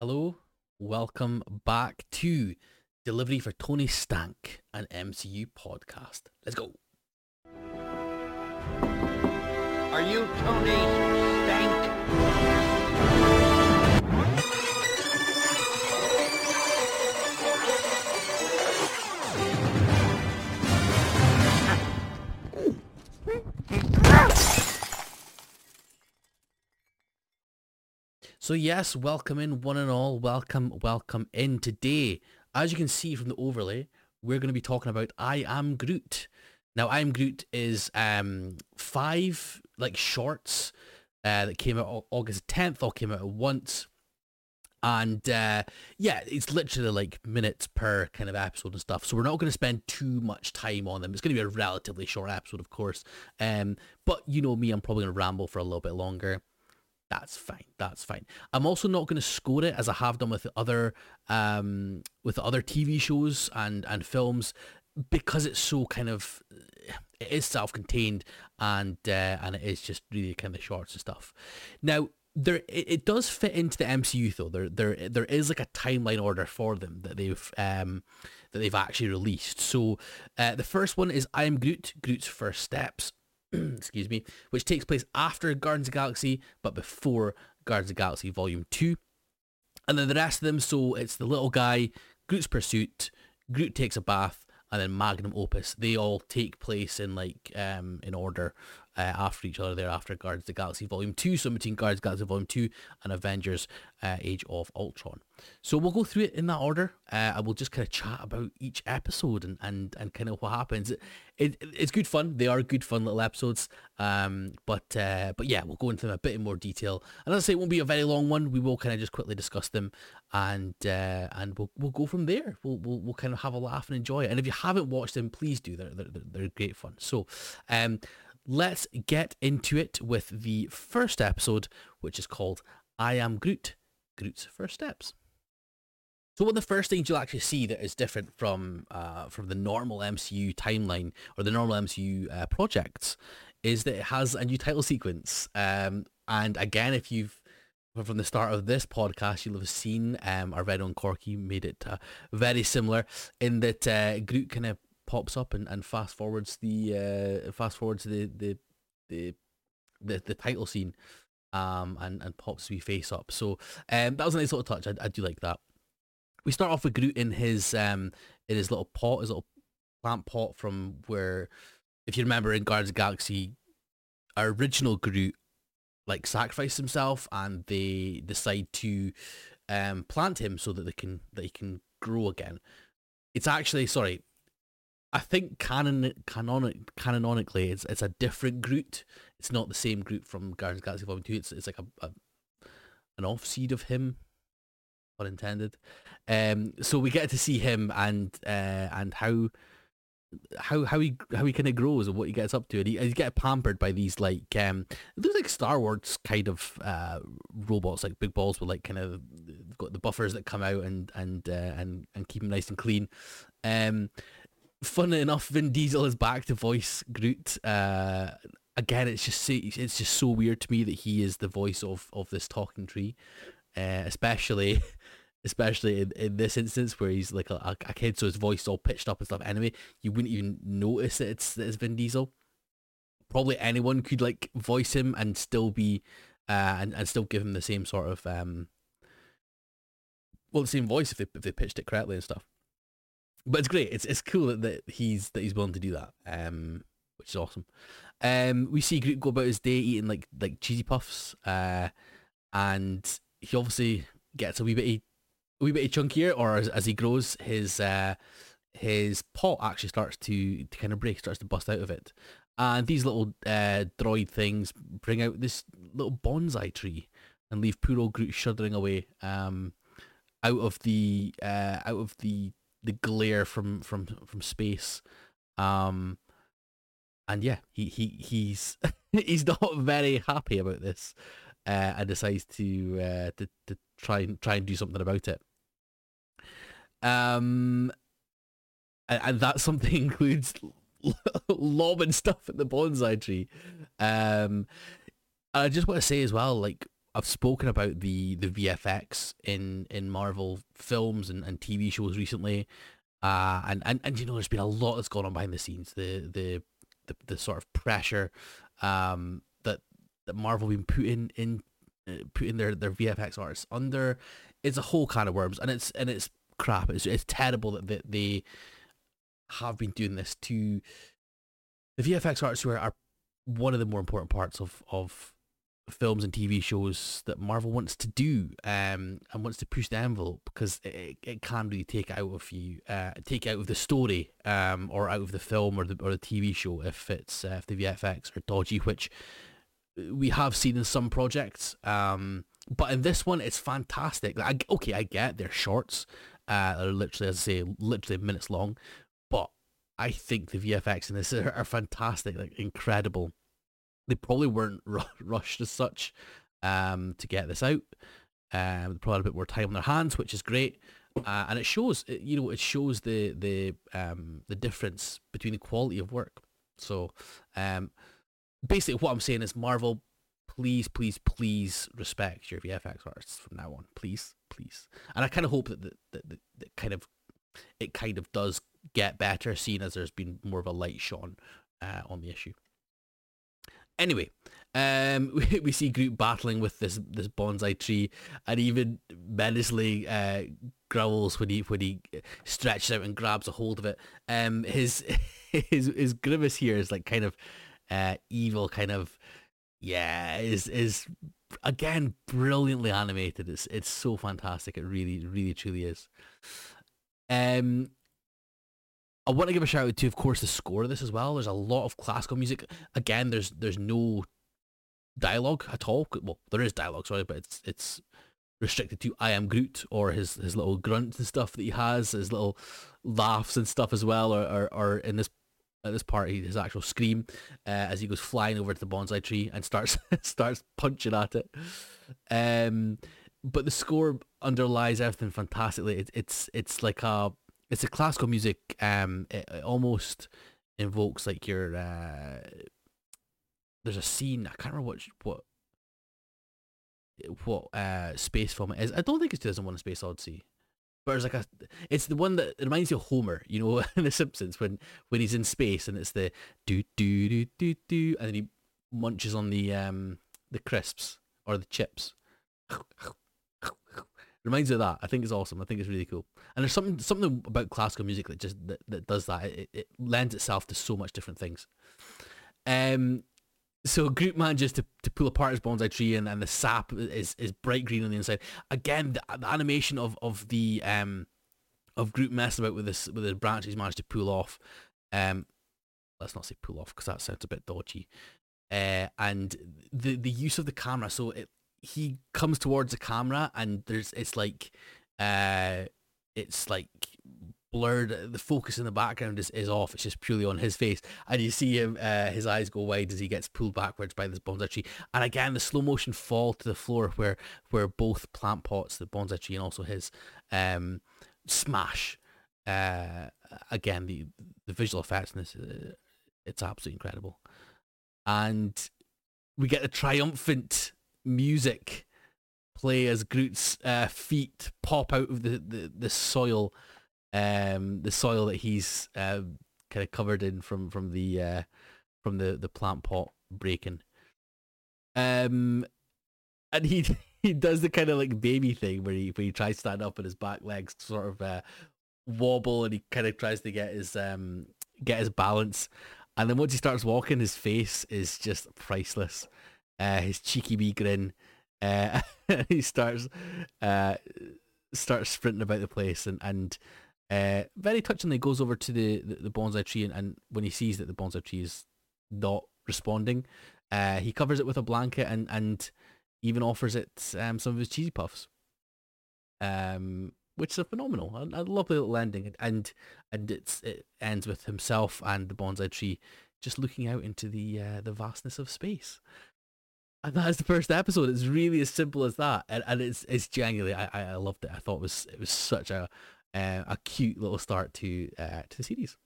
Hello, welcome back to Delivery for Tony Stank, an MCU podcast. Let's go. Are you Tony So yes, welcome in one and all. Welcome, welcome in. Today, as you can see from the overlay, we're going to be talking about I Am Groot. Now, I Am Groot is um, five like shorts uh, that came out August 10th, all came out at once. And uh, yeah, it's literally like minutes per kind of episode and stuff. So we're not going to spend too much time on them. It's going to be a relatively short episode, of course. Um, but you know me, I'm probably going to ramble for a little bit longer. That's fine. That's fine. I'm also not going to score it as I have done with other um, with other TV shows and and films because it's so kind of it is self-contained and uh, and it is just really kind of shorts and stuff. Now there it, it does fit into the MCU though. There there there is like a timeline order for them that they've um that they've actually released. So uh, the first one is I Am Groot, Groot's First Steps. excuse me, which takes place after Guardians of Galaxy, but before Guardians of Galaxy Volume 2. And then the rest of them, so it's the little guy, Groot's Pursuit, Groot takes a bath, and then Magnum Opus. They all take place in like um in order uh, after each other there after Guardians of the Galaxy Volume 2, so between the Galaxy Volume 2 and Avengers uh, Age of Ultron. So we'll go through it in that order. Uh, I will just kind of chat about each episode and, and, and kind of what happens. It, it, it's good fun. They are good fun little episodes. Um, but uh, but yeah, we'll go into them a bit in more detail. And as I say, it won't be a very long one. We will kind of just quickly discuss them and uh, and we'll we'll go from there. We'll, we'll we'll kind of have a laugh and enjoy it. And if you haven't watched them, please do. They're they're, they're great fun. So um, let's get into it with the first episode, which is called I Am Groot, Groot's First Steps. So one of the first things you'll actually see that is different from uh, from the normal MCU timeline or the normal MCU uh, projects is that it has a new title sequence. Um, and again, if you've from the start of this podcast, you'll have seen um, our very own Corky made it uh, very similar in that uh, Groot kind of pops up and, and fast forwards the uh, fast forwards the the the the, the title scene um, and and pops we face up. So um, that was a nice little touch. I, I do like that. We start off with Groot in his um in his little pot, his little plant pot from where, if you remember in the Galaxy, our original Groot like sacrificed himself and they decide to um plant him so that they can that he can grow again. It's actually sorry, I think canon canonic canonically it's it's a different Groot. It's not the same Groot from Guardians Galaxy Volume Two. It's it's like a, a an offseed of him, pun intended. Um, so we get to see him and uh and how how how he how he kind of grows and what he gets up to, and he, he get pampered by these like um looks like Star Wars kind of uh robots, like big balls with like kind of got the buffers that come out and and uh, and and keep him nice and clean. Um, funnily enough, Vin Diesel is back to voice Groot. Uh, again, it's just so, it's just so weird to me that he is the voice of of this talking tree, uh, especially especially in, in this instance where he's like a, a kid, so his voice all pitched up and stuff. Anyway, you wouldn't even notice that it's that it's Vin Diesel. Probably anyone could like voice him and still be uh, and and still give him the same sort of um well the same voice if they if they pitched it correctly and stuff but it's great. It's it's cool that, that he's that he's willing to do that, um, which is awesome. Um, we see Groot go about his day eating like like cheesy puffs, uh, and he obviously gets a wee bit a wee bit chunkier, or as, as he grows, his uh, his pot actually starts to, to kind of break, starts to bust out of it. And these little uh, droid things bring out this little bonsai tree and leave poor old Groot shuddering away um, out of the uh, out of the the glare from from from space. Um and yeah he he he's he's not very happy about this uh and decides to uh to, to try and try and do something about it. Um and, and that something includes lobbing stuff at the bonsai tree. Um i just want to say as well like I've spoken about the the VFX in in Marvel films and, and TV shows recently, uh, and, and and you know there's been a lot that's gone on behind the scenes. The the the, the sort of pressure um, that that Marvel been putting in uh, putting their their VFX artists under. It's a whole kind of worms, and it's and it's crap. It's it's terrible that they, they have been doing this to the VFX artists who are, are one of the more important parts of of films and TV shows that Marvel wants to do um, and wants to push the envelope because it, it can really take out of you, uh, take out of the story um, or out of the film or the or the TV show if it's uh, if the VFX are dodgy, which we have seen in some projects. Um, but in this one, it's fantastic. I, okay, I get they're shorts. Uh, they're literally, as I say, literally minutes long. But I think the VFX in this are, are fantastic, like incredible they probably weren't r- rushed as such um, to get this out. Um, they probably had a bit more time on their hands, which is great, uh, and it shows. You know, it shows the the um, the difference between the quality of work. So, um, basically, what I'm saying is, Marvel, please, please, please respect your VFX artists from now on, please, please. And I kind of hope that that, that, that, kind of it kind of does get better, seeing as there's been more of a light shone uh, on the issue. Anyway, um, we, we see Groot battling with this this bonsai tree, and even menacingly uh, growls when he when he stretches out and grabs a hold of it. Um, his his his grimace here is like kind of uh, evil, kind of yeah, is is again brilliantly animated. It's it's so fantastic. It really really truly is. Um, I want to give a shout out to, of course, the score of this as well. There's a lot of classical music. Again, there's there's no dialogue at all. Well, there is dialogue, sorry, but it's it's restricted to I am Groot or his his little grunts and stuff that he has, his little laughs and stuff as well, or or, or in this at this part his actual scream uh, as he goes flying over to the bonsai tree and starts starts punching at it. Um, but the score underlies everything fantastically. It, it's it's like a it's a classical music. Um, it, it almost invokes like your. Uh, there's a scene I can't remember what what what uh space film it is. I don't think it's 2001: A Space Odyssey. But there's like a, it's the one that reminds you of Homer, you know, in The Simpsons when when he's in space and it's the do do do do do, and then he munches on the um the crisps or the chips. Reminds me of that. I think it's awesome. I think it's really cool. And there's something something about classical music that just that, that does that. It, it lends itself to so much different things. Um, so Groot manages to, to pull apart his bonsai tree and, and the sap is, is bright green on the inside. Again, the, the animation of, of the um of Groot messing about with this with the branch he's managed to pull off. Um, let's not say pull off because that sounds a bit dodgy. Uh, and the the use of the camera, so it he comes towards the camera and there's it's like uh it's like blurred the focus in the background is, is off it's just purely on his face. And you see him uh, his eyes go wide as he gets pulled backwards by this bonsai tree. And again the slow motion fall to the floor where where both plant pots the bonsai tree and also his um smash. Uh again the the visual effects in this uh, it's absolutely incredible. And we get the triumphant music play as Groot's uh, feet pop out of the, the, the soil, um, the soil that he's uh, kind of covered in from from the uh, from the, the plant pot breaking. Um, and he he does the kind of like baby thing where he where he tries to stand up and his back legs sort of uh, wobble and he kind of tries to get his um get his balance. And then once he starts walking, his face is just priceless uh, his cheeky wee grin. Uh, he starts uh, starts sprinting about the place and and uh, very touchingly goes over to the, the, the bonsai tree and, and, when he sees that the bonsai tree is not responding, uh, he covers it with a blanket and and even offers it um, some of his cheesy puffs. Um, which is a phenomenal, a, a lovely little ending, and and it's it ends with himself and the bonsai tree just looking out into the uh, the vastness of space and that is the first episode. It's really as simple as that, and, and it's it's genuinely I, I loved it. I thought it was it was such a uh, a cute little start to uh, to the series.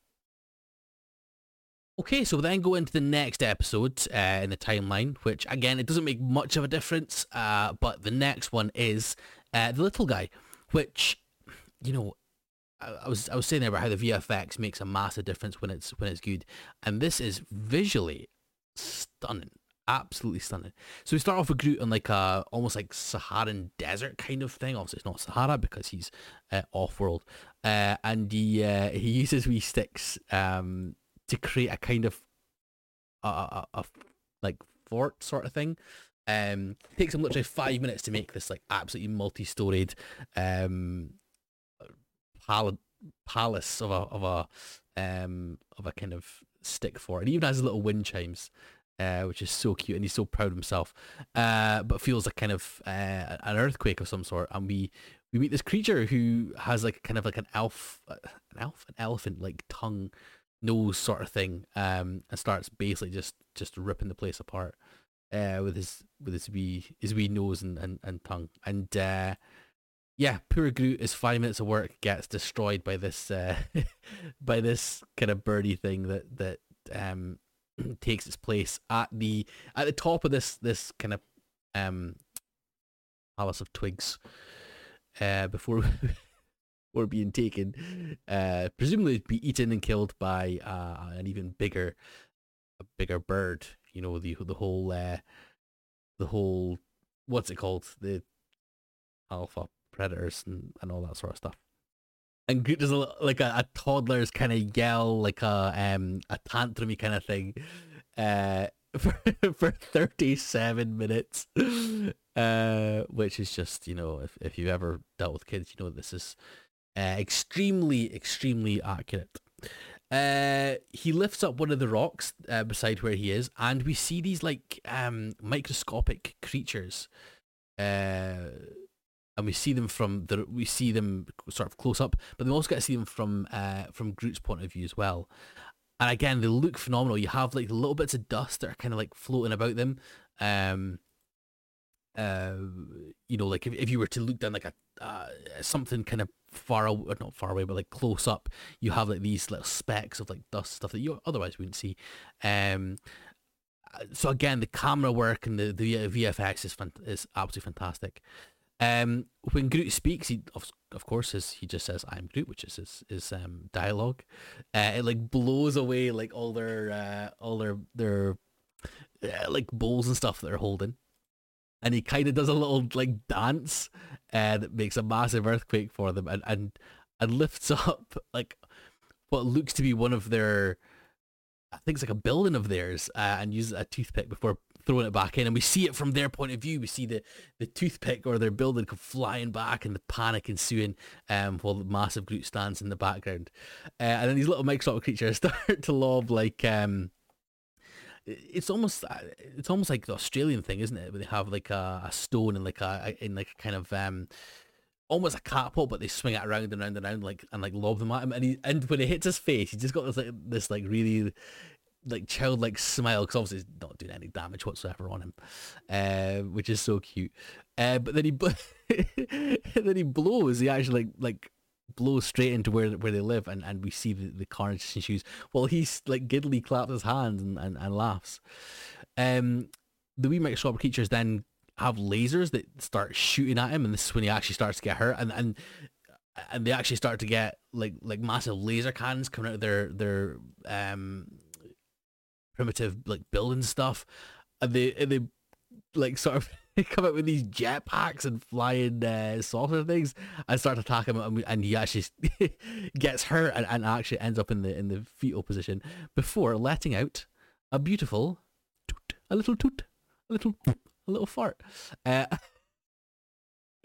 Okay, so we then go into the next episode uh, in the timeline, which again, it doesn't make much of a difference, uh, but the next one is uh, the little guy, which, you know, I was I was saying there about how the VFX makes a massive difference when it's when it's good, and this is visually stunning, absolutely stunning. So we start off with Groot on like a almost like Saharan desert kind of thing. Obviously, it's not Sahara because he's uh, off world, uh, and he uh, he uses wee sticks. Um, to create a kind of a, a, a like fort sort of thing. Um, takes him literally five minutes to make this like absolutely multi-storied um pal- palace of a of a um of a kind of stick fort. And even has little wind chimes. Uh, which is so cute, and he's so proud of himself. Uh, but feels like kind of uh, an earthquake of some sort, and we we meet this creature who has like kind of like an elf, uh, an elf, an elephant like tongue nose sort of thing, um, and starts basically just just ripping the place apart uh, with his with his wee his wee nose and, and, and tongue. And uh, yeah, poor Groot is five minutes of work gets destroyed by this uh, by this kind of birdie thing that that um, takes its place at the at the top of this this kind of um, palace of twigs uh, before being taken, uh, presumably be eaten and killed by uh, an even bigger, a bigger bird. You know the the whole uh, the whole what's it called the alpha predators and, and all that sort of stuff. And Groot does a, like a, a toddler's kind of yell, like a um a tantrumy kind of thing, uh, for for thirty seven minutes, uh, which is just you know if if you've ever dealt with kids, you know this is uh, extremely, extremely accurate. Uh, he lifts up one of the rocks uh, beside where he is, and we see these like um, microscopic creatures, uh, and we see them from the we see them sort of close up, but we also get to see them from uh, from Groot's point of view as well. And again, they look phenomenal. You have like little bits of dust that are kind of like floating about them. Um, uh, you know, like if, if you were to look down like a uh, something kind of far away, not far away, but like close up, you have like these little specks of like dust stuff that you otherwise wouldn't see. Um, so again, the camera work and the, the VFX is fant- is absolutely fantastic. Um, when Groot speaks, he of, of course is he just says "I'm Groot," which is his, his um dialogue. Uh, it like blows away like all their uh, all their their uh, like bowls and stuff that they're holding and he kind of does a little like dance uh, that makes a massive earthquake for them and, and and lifts up like what looks to be one of their I think it's like a building of theirs uh, and uses a toothpick before throwing it back in and we see it from their point of view we see the the toothpick or their building flying back and the panic ensuing um while the massive Groot stands in the background uh, and then these little microscopic creatures start to lob like um it's almost uh, it's almost like the Australian thing, isn't it? Where they have like a, a stone and like a in like a kind of um almost a catapult, but they swing it around and around and around like and like lob them at him. And he and when it hits his face, he just got this like this like really like childlike smile because obviously he's not doing any damage whatsoever on him, uh, which is so cute. Uh, but then he then he blows. He actually like like blows straight into where where they live and, and we see the, the carnage ensues while he's like giddily claps his hands and, and, and laughs. Um, the wee microscopic creatures then have lasers that start shooting at him and this is when he actually starts to get hurt and and and they actually start to get like like massive laser cannons coming out of their their um primitive like building stuff and they and they like sort of come out with these jetpacks and flying uh, saucer things and start attacking him and he actually gets hurt and, and actually ends up in the in the fetal position before letting out a beautiful toot, a little toot, a little a little fart. Uh,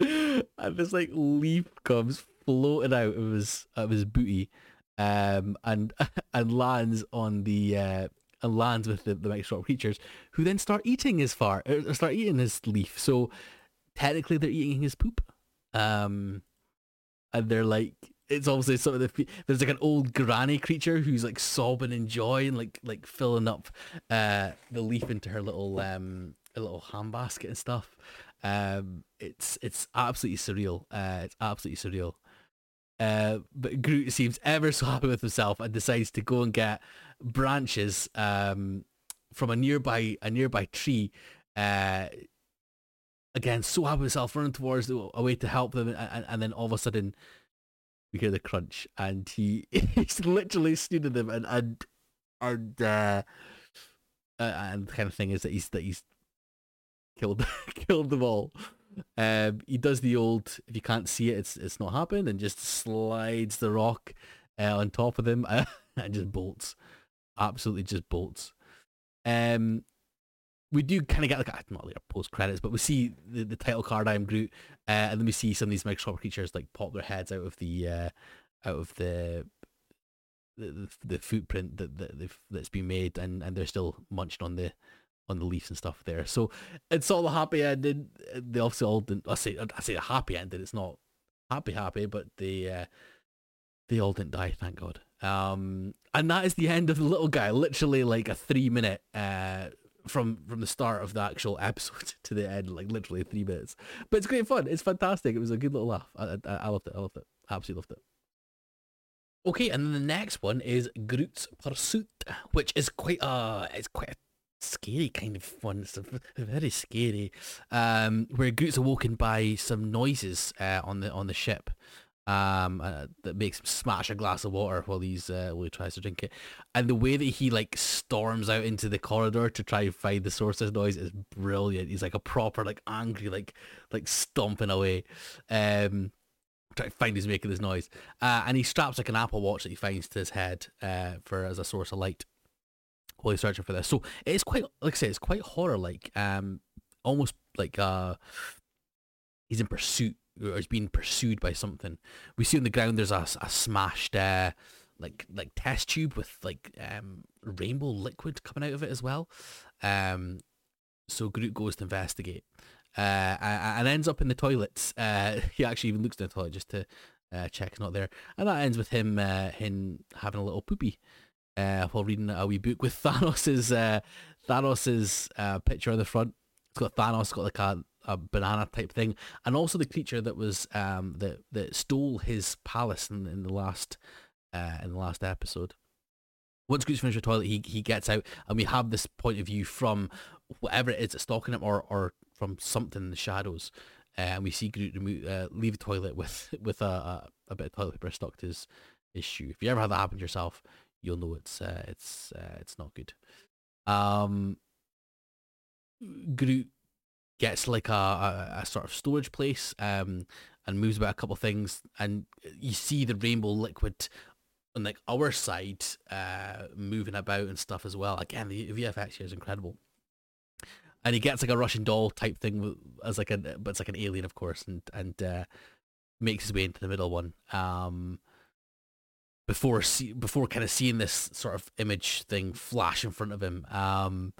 and this like leaf comes floating out of his of his booty um and and lands on the uh and lands with the, the microscopic creatures who then start eating his fart or start eating his leaf. So technically they're eating his poop. Um, and they're like, it's obviously some of the there's like an old granny creature who's like sobbing in joy and like like filling up uh the leaf into her little um little handbasket and stuff. Um, it's it's absolutely surreal. Uh, it's absolutely surreal. Uh, but Groot seems ever so happy with himself and decides to go and get branches um, from a nearby a nearby tree. Uh, again, so happy himself, running towards a way to help them, and, and then all of a sudden we hear the crunch, and he he's literally snooted them, and and and uh, uh, and the kind of thing is that he's that he's killed killed them all. Um, he does the old if you can't see it, it's it's not happened, and just slides the rock uh, on top of them uh, and just bolts, absolutely just bolts. Um, we do kind of get like not like a post credits, but we see the, the title card I am Groot, uh, and then we see some of these microscopic creatures like pop their heads out of the uh, out of the the, the footprint that, that that's been made, and, and they're still munching on the on the leaves and stuff there. So it's all a happy ending. They obviously all didn't. I say I say a happy ending. It's not happy happy, but they uh, they all didn't die. Thank God. Um, and that is the end of the little guy. Literally like a three minute uh from from the start of the actual episode to the end, like literally three minutes. But it's great fun. It's fantastic. It was a good little laugh. I, I, I loved it. I loved it. Absolutely loved it. Okay, and then the next one is Groot's Pursuit, which is quite a it's quite a scary kind of one. It's very scary. Um, where Groot's awoken by some noises uh, on the on the ship um, uh, that makes him smash a glass of water while he's uh, while he tries to drink it, and the way that he like storms out into the corridor to try and find the source of noise is brilliant. He's like a proper like angry like like stomping away, um, trying to find who's making this noise, uh, and he straps like an Apple Watch that he finds to his head uh, for as a source of light while he's searching for this. So it's quite like I say, it's quite horror like, um, almost like uh, he's in pursuit or is being pursued by something. We see on the ground there's a, a smashed uh, like like test tube with like um, rainbow liquid coming out of it as well. Um, so Groot goes to investigate uh, and ends up in the toilets. Uh, he actually even looks in the toilet just to uh, check it's not there, and that ends with him uh, him having a little poopy uh, while reading a wee book with Thanos's Thanos's uh, picture on the front. It's got Thanos got like a a banana type thing, and also the creature that was um, that that stole his palace in, in the last uh, in the last episode. Once Groot's finished the toilet, he he gets out, and we have this point of view from whatever it is that's stalking him, or or from something in the shadows, uh, and we see Groot uh, leave the toilet with with a, a, a bit of toilet paper stuck to his his shoe. If you ever had that happen to yourself, you'll know it's uh, it's uh, it's not good. Um, Groot gets like a, a, a, sort of storage place um, and moves about a couple things and you see the rainbow liquid on like our side uh, moving about and stuff as well. Again, the VFX here is incredible. And he gets like a Russian doll type thing as like a, but it's like an alien, of course, and and uh, makes his way into the middle one. Um, before see, before kind of seeing this sort of image thing flash in front of him. Um,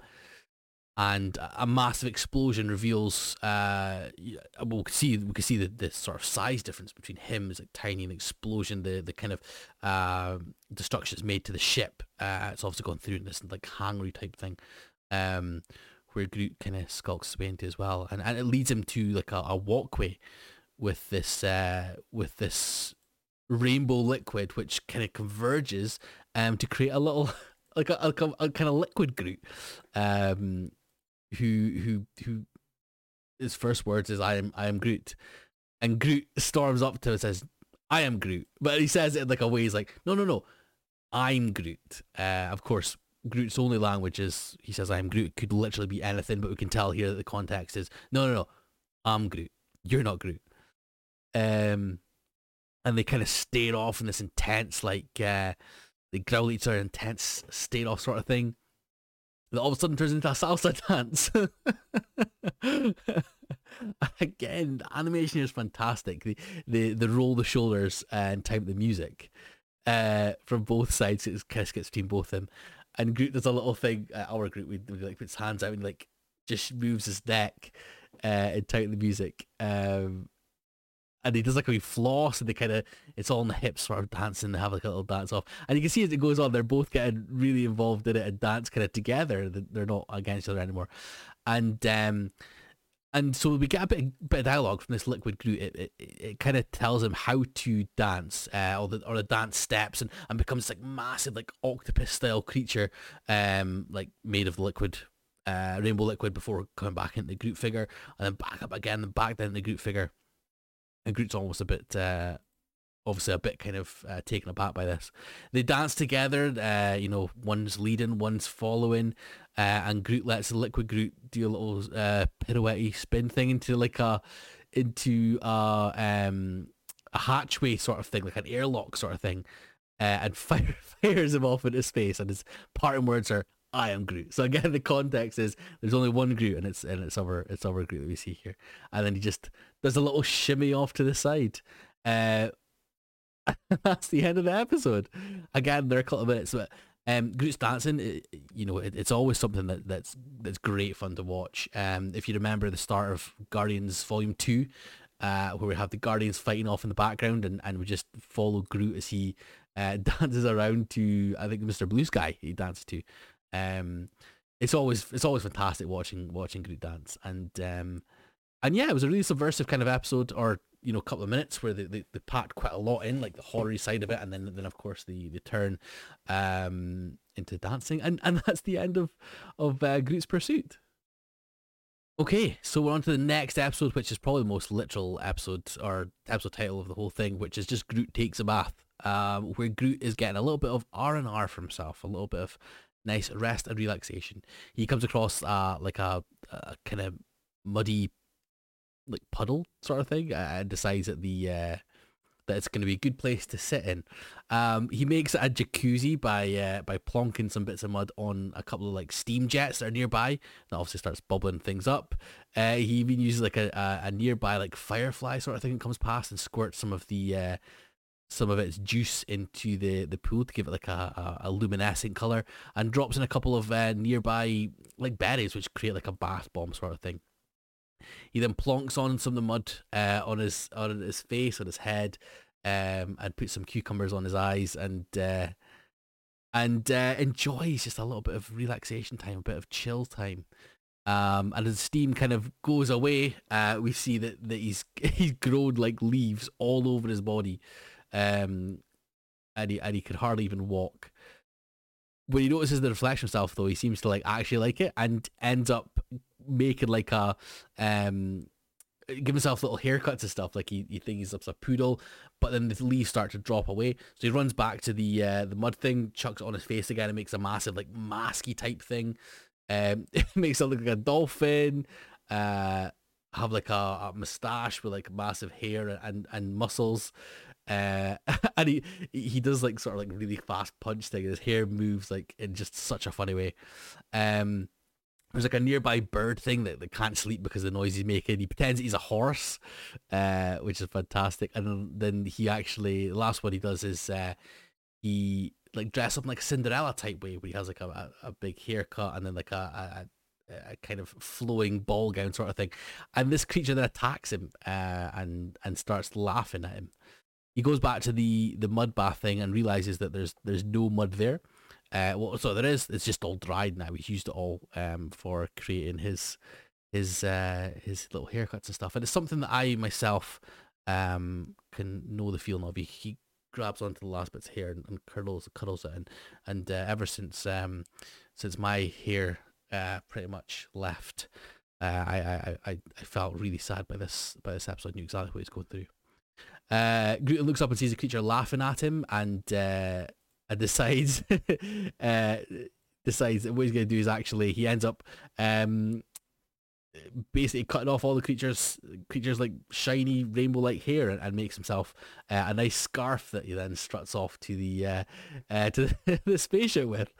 and a massive explosion reveals uh we can see we can see the, the sort of size difference between him as like tiny and explosion the the kind of uh, destruction is made to the ship. Uh it's obviously gone through this like hangry type thing um where Groot kind of skulks his way into as well. And, and it leads him to like a, a walkway with this uh with this rainbow liquid which kind of converges um to create a little like a, a, a kind of liquid Groot. Um who who who his first words is I am I am Groot. And Groot storms up to him and says, I am Groot. But he says it like a way he's like, No no no. I'm Groot. Uh, of course, Groot's only language is he says I am Groot. It could literally be anything, but we can tell here that the context is no no no. I'm Groot. You're not Groot. Um and they kind of stare off in this intense like uh they growl at each other intense stare off sort of thing that all of a sudden turns into a salsa dance. Again, the animation is fantastic. The the the roll the shoulders and time the music uh, from both sides. It's kiss gets between both of them. And Groot does a little thing. Uh, our Groot, we, like puts hands out and like just moves his neck uh, and type the music. Um, and he does like a wee floss and they kind of it's all in the hips sort of dancing they have like a little dance off and you can see as it goes on they're both getting really involved in it and dance kind of together they're not against each other anymore and um and so we get a bit, bit of dialogue from this liquid Groot. It, it, it kind of tells him how to dance, uh, or the or the dance steps, and, and becomes like massive, like octopus style creature, um, like made of liquid, uh, rainbow liquid before coming back into the Groot figure, and then back up again, and back down the Groot figure. And Groot's almost a bit, uh, obviously a bit kind of uh, taken aback by this. They dance together, uh, you know, one's leading, one's following, uh, and Groot lets liquid Groot do a little uh, pirouette spin thing into like a into a um, a hatchway sort of thing, like an airlock sort of thing, uh, and fire, fires him off into space. And his parting words are, "I am Groot." So again, the context is there's only one Groot, and it's and it's our it's our Groot that we see here. And then he just does a little shimmy off to the side. Uh, that's the end of the episode. Again, there are a couple of minutes, but um, Groot's dancing, it, you know, it, it's always something that, that's that's great fun to watch. Um, if you remember the start of Guardians Volume Two, uh, where we have the Guardians fighting off in the background, and, and we just follow Groot as he uh, dances around to I think Mr. Blue Sky he dances to. Um, it's always it's always fantastic watching watching Groot dance, and um, and yeah, it was a really subversive kind of episode, or you know, couple of minutes where they, they, they packed quite a lot in, like the horror side of it, and then then of course the the turn um, into dancing, and and that's the end of of uh, Groot's pursuit. Okay, so we're on to the next episode, which is probably the most literal episode or episode title of the whole thing, which is just Groot takes a bath, um, where Groot is getting a little bit of R and R for himself, a little bit of nice rest and relaxation. He comes across uh, like a, a kind of muddy like puddle sort of thing and decides that the uh, that it's going to be a good place to sit in. Um, he makes a jacuzzi by uh, by plonking some bits of mud on a couple of like steam jets that are nearby. That obviously starts bubbling things up. Uh, he even uses like a, a, a, nearby like firefly sort of thing that comes past and squirts some of the uh, some of its juice into the, the pool to give it like a, a, a luminescent color and drops in a couple of uh, nearby like berries which create like a bath bomb sort of thing. He then plonks on some of the mud uh, on his on his face, on his head, um, and puts some cucumbers on his eyes, and uh, and uh, enjoys just a little bit of relaxation time, a bit of chill time. Um, and as steam kind of goes away, uh, we see that, that he's he's grown like leaves all over his body, um, and he and he could hardly even walk. When he notices the reflection himself, though, he seems to like actually like it, and ends up making like a um give himself little haircuts and stuff like he, he thinks he's a poodle but then the leaves start to drop away. So he runs back to the uh, the mud thing chucks it on his face again and makes a massive like masky type thing. Um it makes it look like a dolphin uh have like a, a mustache with like massive hair and and muscles. Uh and he he does like sort of like really fast punch thing his hair moves like in just such a funny way. Um there's like a nearby bird thing that, that can't sleep because of the noise he's making. He pretends he's a horse, uh, which is fantastic. And then he actually, the last one he does is uh, he like dress up in like a Cinderella type way, where he has like a, a, big haircut and then like a, a, a, kind of flowing ball gown sort of thing. And this creature then attacks him uh, and and starts laughing at him. He goes back to the the mud bath thing and realizes that there's there's no mud there. Uh, well, so there is. It's just all dried now. He's used it all um, for creating his his uh, his little haircuts and stuff. And it's something that I myself um, can know the feeling of. He, he grabs onto the last bit's of hair and, and curls cuddles it. And and uh, ever since um, since my hair uh, pretty much left, uh, I, I I I felt really sad by this by this episode. I knew exactly what he's going through. Uh, Groot looks up and sees a creature laughing at him, and uh, and decides uh, decides what he's going to do is actually he ends up um, basically cutting off all the creatures creatures like shiny rainbow like hair and, and makes himself uh, a nice scarf that he then struts off to the uh, uh, to the, the spaceship with.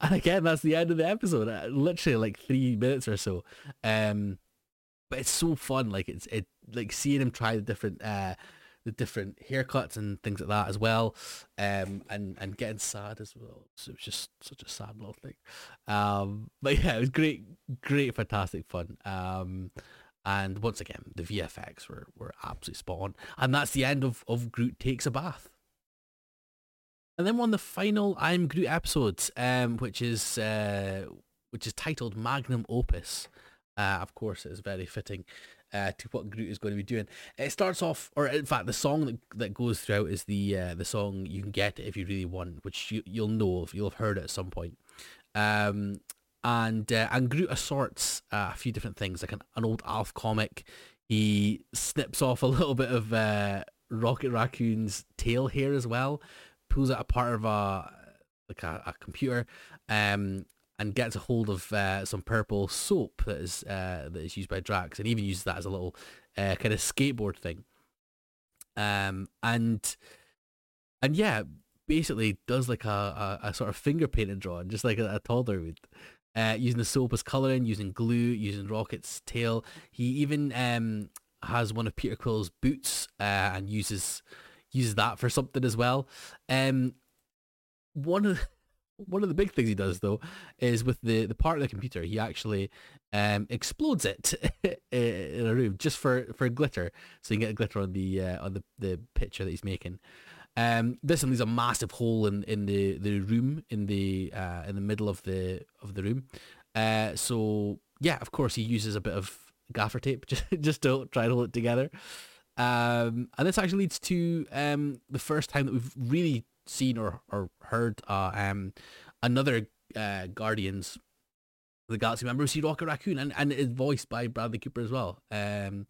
And again that's the end of the episode uh, literally like three minutes or so. Um but it's so fun like it's it like seeing him try the different uh the different haircuts and things like that as well, um, and and getting sad as well. So it was just such a sad little thing. Um, but yeah, it was great, great, fantastic fun. Um, and once again, the VFX were were absolutely spot on. And that's the end of of Groot takes a bath. And then on the final I'm Groot episodes, um, which is uh, which is titled Magnum Opus. Uh, of course, it's very fitting uh, to what Groot is going to be doing. It starts off, or in fact, the song that, that goes throughout is the uh, the song "You Can Get If You Really Want," which you, you'll know of, you'll have heard it at some point. Um, and uh, and Groot assorts uh, a few different things, like an, an old Alf comic. He snips off a little bit of uh, Rocket Raccoon's tail hair as well, pulls out a part of a like a, a computer, um, and gets a hold of uh, some purple soap that is uh, that is used by Drax, and even uses that as a little uh, kind of skateboard thing. Um, and and yeah, basically does like a, a, a sort of finger painted drawing, just like a, a toddler would. Uh, using the soap as colouring, using glue, using Rocket's tail. He even um, has one of Peter Quill's boots uh, and uses uses that for something as well. Um, one of one of the big things he does though is with the the part of the computer he actually um, explodes it in a room just for for glitter so you can get glitter on the uh, on the the picture that he's making um, this one leaves a massive hole in, in the, the room in the uh, in the middle of the of the room. Uh, so yeah, of course he uses a bit of gaffer tape just, just to try to hold it together. Um, and this actually leads to um, the first time that we've really seen or, or heard uh, um, another uh, Guardians the Galaxy member, we see Rocket Raccoon, and, and it's voiced by Bradley Cooper as well. Um,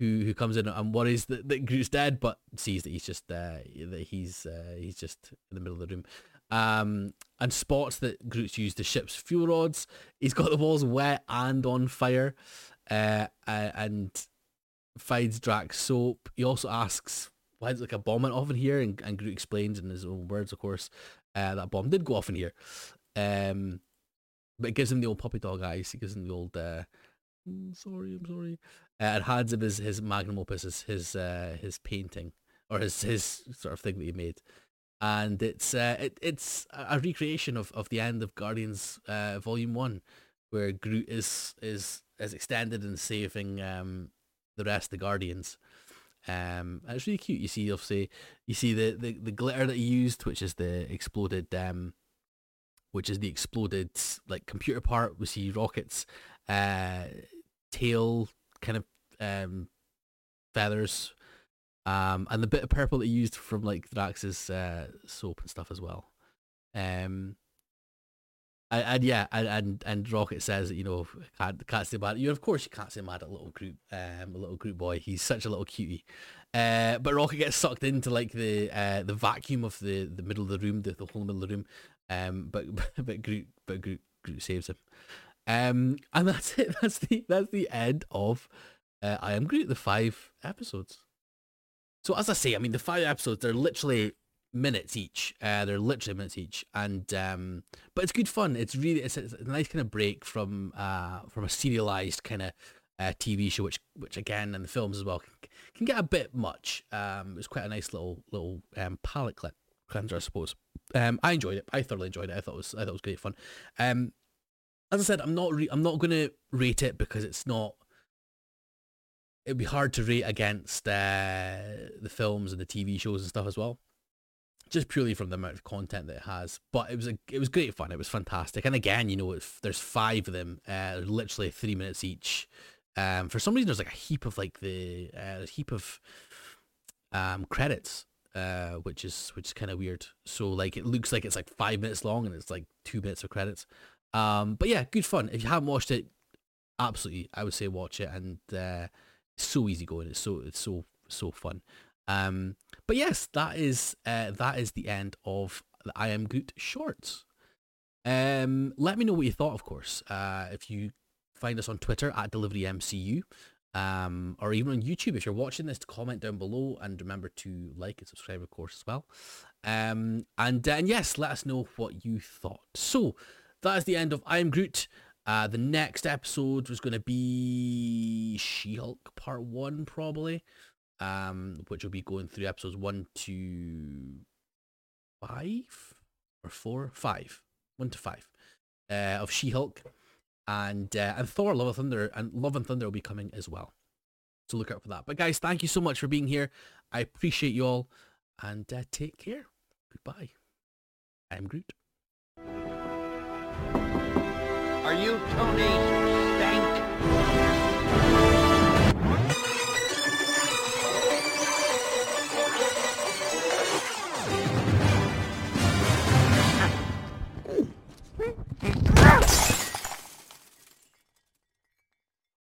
who who comes in and worries that, that Groot's dead, but sees that he's just uh, that he's uh, he's just in the middle of the room. Um, and spots that Groot's used the ship's fuel rods. He's got the walls wet and on fire, uh, and finds Drax soap. He also asks why is like a bomb went off in here, and, and Groot explains in his own words, of course, uh, that bomb did go off in here. Um, but it gives him the old puppy dog eyes. He gives him the old. Uh, "Mm, sorry, I'm sorry. Uh, and hands him his, his magnum opus, his his, uh, his painting or his his sort of thing that he made, and it's uh, it, it's a a recreation of, of the end of Guardians uh, Volume One, where Groot is is is extended and saving um, the rest of the Guardians. Um, it's really cute. You see, obviously, you see the, the, the glitter that he used, which is the exploded, um, which is the exploded like computer part. We see Rocket's, uh, tail kind of um, feathers, um, and the bit of purple that he used from like Drax's uh, soap and stuff as well. Um, and, and yeah, and, and and Rocket says you know can't can't say mad. You of course you can't say mad at little Groot, um, a little Groot boy. He's such a little cutie. Uh, but Rocket gets sucked into like the uh, the vacuum of the, the middle of the room, the, the whole middle of the room. Um, but but Groot but Groot, Groot saves him. Um, and that's it. That's the that's the end of uh, I Am Groot. The five episodes. So as I say, I mean the five episodes they're literally minutes each. Uh, they're literally minutes each, and um, but it's good fun. It's really it's, it's a nice kind of break from uh from a serialized kind of uh, TV show, which which again in the films as well can, can get a bit much. Um, it was quite a nice little little um palate cle- cleanser, I suppose. Um, I enjoyed it. I thoroughly enjoyed it. I thought it was I thought it was great fun. Um, as I said, I'm not re- I'm not gonna rate it because it's not. It'd be hard to rate against uh, the films and the TV shows and stuff as well just purely from the amount of content that it has. But it was a, it was great fun. It was fantastic. And again, you know, there's five of them, uh, literally three minutes each. Um, for some reason, there's like a heap of like the uh, heap of um credits, uh, which is which is kind of weird. So like it looks like it's like five minutes long and it's like two minutes of credits. Um, but yeah, good fun. If you haven't watched it, absolutely, I would say watch it. And uh, it's so easy going. It's so it's so so fun. Um, but yes, that is uh, that is the end of the I Am Groot shorts. Um, let me know what you thought, of course. Uh, if you find us on Twitter at DeliveryMCU, um, or even on YouTube, if you're watching this, to comment down below and remember to like and subscribe, of course, as well. Um, and, and yes, let us know what you thought. So that is the end of I Am Groot. Uh, the next episode was going to be She-Hulk Part 1, probably um, which will be going through episodes one to five or four, five, one to five, uh, of She-Hulk, and uh, and Thor: Love and Thunder, and Love and Thunder will be coming as well. So look out for that. But guys, thank you so much for being here. I appreciate you all, and uh, take care. Goodbye. I'm Groot. Are you Tony